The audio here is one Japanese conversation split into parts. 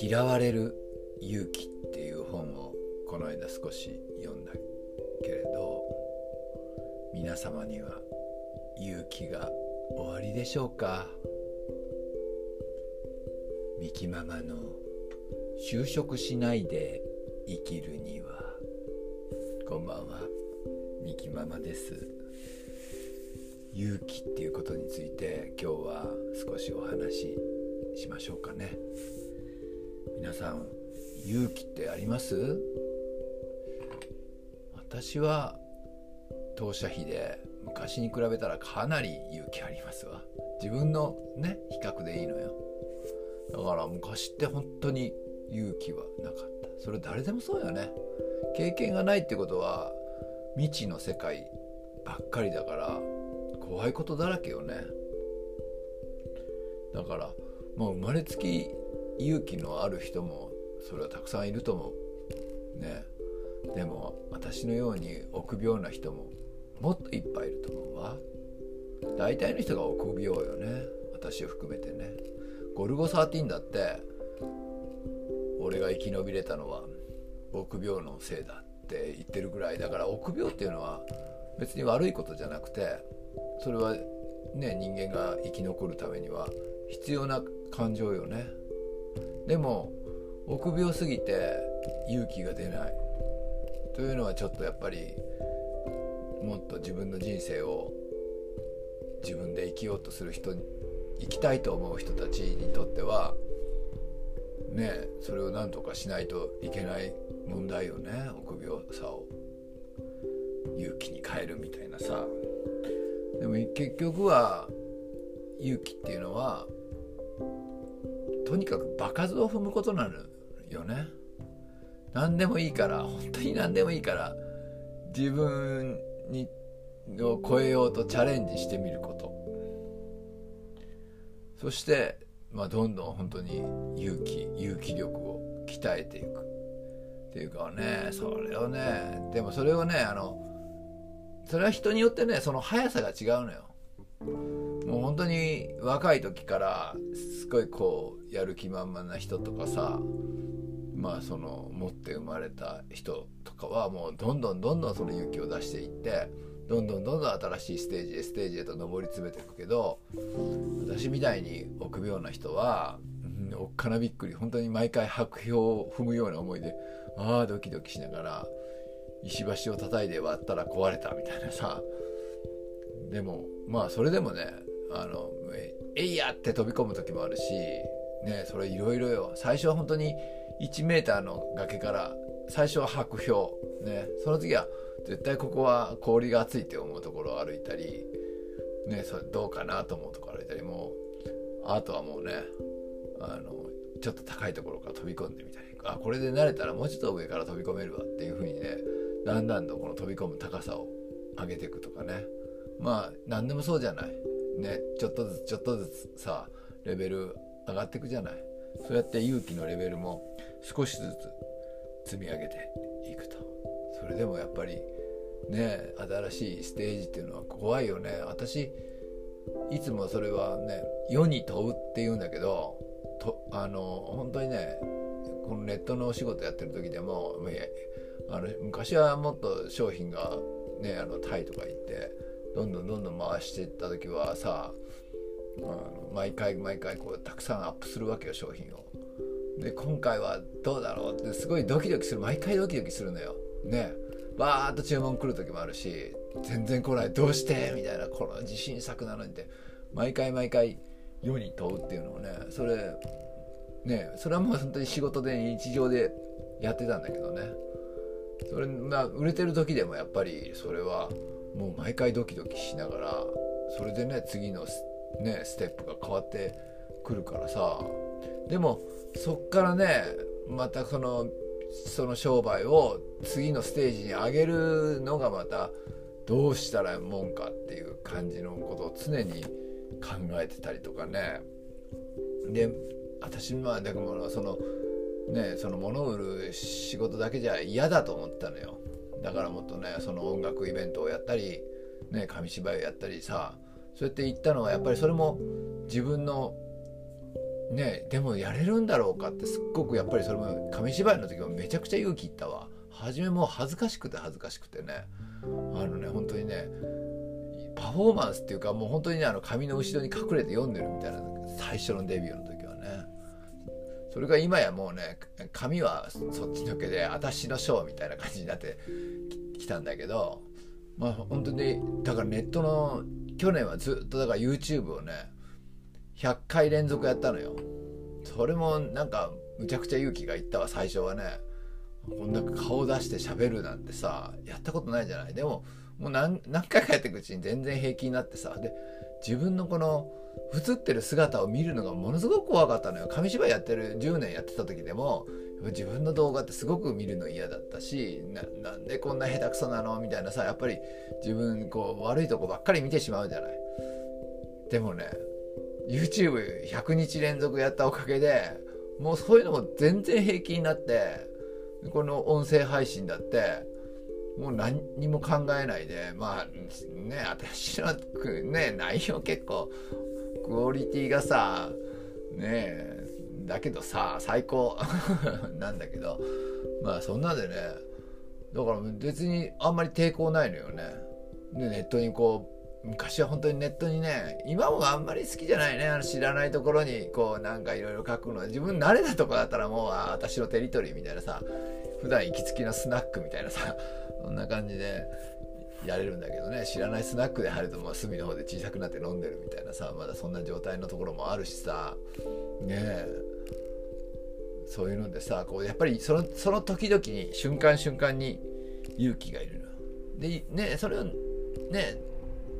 嫌われる勇気っていう本をこの間少し読んだけれど皆様には勇気がおありでしょうか？ミキママの就職しないで生きるには。こんばんはミキママです。勇気っていうことについて今日は少しお話ししましょうかね。皆さん勇気ってあります？私は当社費で昔に比べたらかなり勇気ありますわ。自分のね比較でいいのよ。だから昔って本当に勇気はなかった。それ誰でもそうよね。経験がないってことは未知の世界ばっかりだから怖いことだらけよね。だからもう生まれつき勇気のある人もそれはたくさんいると思う。ね。でも私のように臆病な人ももっといっぱいいると思うわ。大体の人が臆病よね。私を含めてね。ゴルゴ13だって俺が生き延びれたのは臆病のせいだって言ってるぐらいだから臆病っていうのは別に悪いことじゃなくてそれはね人間が生き残るためには必要な感情よね。でも臆病すぎて勇気が出ない。というのはちょっとやっぱりもっと自分の人生を自分で生きようとする人に生きたいと思う人たちにとってはねそれを何とかしないといけない問題よね。臆病さを。勇気に変えるみたいなさ。でも結局は勇気っていうのはとにかく場数を踏むことなのよね。何でもいいから本当に何でもいいから自分にを超えようとチャレンジしてみること。そしてまあ、どんどん本当に勇気勇気力を鍛えていく。っていうかねそれをねでもそれをねあのそれは人によってねその速さが違うのよ。もう本当に若い時からすごいこうやる気満々な人とかさまあその持って生まれた人とかはもうどんどんどんどんその勇気を出していってどんどんどんどん新しいステージへステージへと上り詰めていくけど私みたいに臆病な人は、おっかなびっくり本当に毎回白氷を踏むような思いでああドキドキしながら石橋を叩いて割ったら壊れたみたいなさ。でもまあそれでもねあのえいやって飛び込む時もあるしねそれいろいろよ。最初は本当に1 m の崖から最初は白氷ねその次は絶対ここは氷が熱いって思うところを歩いたりねそれどうかなと思うところ歩いたりもうあとはもうねあのちょっと高いところから飛び込んでみたりあこれで慣れたらもうちょっと上から飛び込めるわっていう風にねだんだんとこの飛び込む高さを上げていくとかね。まあ何でもそうじゃない。ねちょっとずつちょっとずつさレベル上がっていくじゃない。そうやって勇気のレベルも少しずつ積み上げていくと。それでもやっぱりね新しいステージっていうのは怖いよね。私いつもそれはね世に問うって言うんだけどとあの本当にねこのネットのお仕事やってる時でもあの昔はもっと商品がねあのタイとか行ってどんどんどんどん回していった時はさあの毎回毎回こうたくさんアップするわけよ商品を。で今回はどうだろうってすごいドキドキする。毎回ドキドキするのよ。ね。バーッと注文来る時もあるし全然来ない。どうして？みたいな。この自信作なのにって。毎回毎回世に問うっていうのをねそれねそれはもう本当に仕事で日常でやってたんだけどね。それま売れてる時でもやっぱりそれはもう毎回ドキドキしながらそれでね次のねステップが変わってくるからさ。でもそっからねまたそのその商売を次のステージに上げるのがまたどうしたらもんかっていう感じのことを常に考えてたりとかね。で私まあだからそのねその物を売る仕事だけじゃ嫌だと思ったのよ。だからもっとねその音楽イベントをやったりね紙芝居をやったりさそうやって言ったのはやっぱりそれも自分のねでもやれるんだろうかってすっごくやっぱりそれも紙芝居の時もめちゃくちゃ勇気いったわ。初めもう恥ずかしくて恥ずかしくてね。あのね本当にねパフォーマンスっていうかもう本当にねあの紙の後ろに隠れて読んでるみたいな最初のデビューの時。それが今やもうね紙はそっちのけで私のショーみたいな感じになってきたんだけどまあ本当にだからネットの去年はずっとだから YouTube をね100回連続やったのよ。それもなんかむちゃくちゃ勇気がいったわ最初はね。こんな顔出して喋るなんてさやったことないじゃない。でももう何何回かやっていくうちに全然平気になってさ。で自分のこの映ってる姿を見るのがものすごく怖かったのよ。紙芝居やってる10年やってた時でも。自分の動画ってすごく見るの嫌だったしなんでこんな下手くそなの？みたいなさやっぱり自分こう悪いとこばっかり見てしまうじゃない。でもね YouTube100 日連続やったおかげでもうそういうのも全然平気になってこの音声配信だってもう何にも考えないでまあね私のね内容結構クオリティがさねえだけどさ最高。なんだけどまあそんなでねだから別にあんまり抵抗ないのよね。でネットにこう昔は本当にネットにね今もあんまり好きじゃないねあの知らないところにこうなんかいろいろ書くの。自分慣れたとこだったらもうあ私のテリトリーみたいなさ普段行きつけのスナックみたいなさ そんな感じでやれるんだけどね。知らないスナックで入るともう隅の方で小さくなって飲んでるみたいなさまだそんな状態のところもあるしさ。ねえ。そういうのでさこうやっぱりそのその時々に瞬間瞬間に勇気がいるの。でねそれをね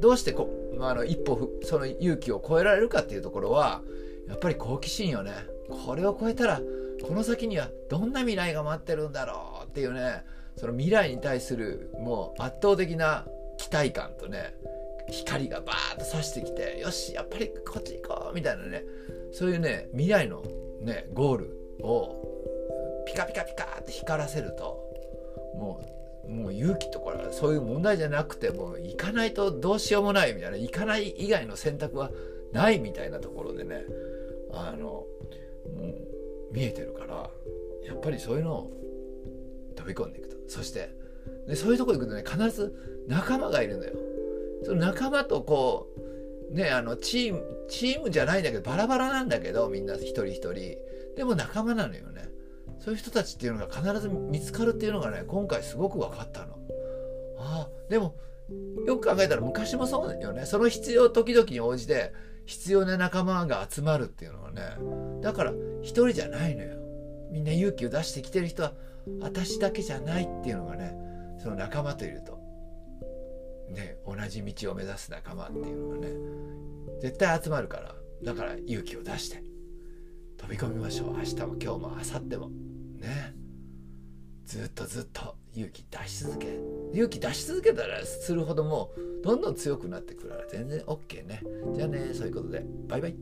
どうしてこ、まあ、の一歩その勇気を超えられるかっていうところはやっぱり好奇心よね。これを超えたらこの先にはどんな未来が待ってるんだろうっていうねその未来に対するもう圧倒的な期待感とね光がバーッと差してきてよしやっぱりこっち行こうみたいなねそういうね未来のねゴールをピカピカピカって光らせるともうもう勇気とかそういう問題じゃなくてもう行かないとどうしようもないみたいな行かない以外の選択はないみたいなところでねあのもう見えてるからやっぱりそういうのを飛び込んでいくと。そしてでそういうとこ行くとね必ず仲間がいるのよ。その仲間とこうねあのチームチームじゃないんだけどバラバラなんだけどみんな一人一人。でも仲間なのよね。そういう人たちっていうのが必ず見つかるっていうのがね今回すごく分かったの。ああでもよく考えたら昔もそうだよね。その必要時々に応じて必要な仲間が集まるっていうのはねだから一人じゃないのよ。みんな勇気を出してきてる人は私だけじゃないっていうのがねその仲間といると。ね同じ道を目指す仲間っていうのがね絶対集まるからだから勇気を出して。飛び込みましょう。明日も今日も明後日も。ずっとずっと勇気出し続け勇気出し続けたらするほどもうどんどん強くなってくるから全然 OK ね。じゃあねそういうことで。バイバイ。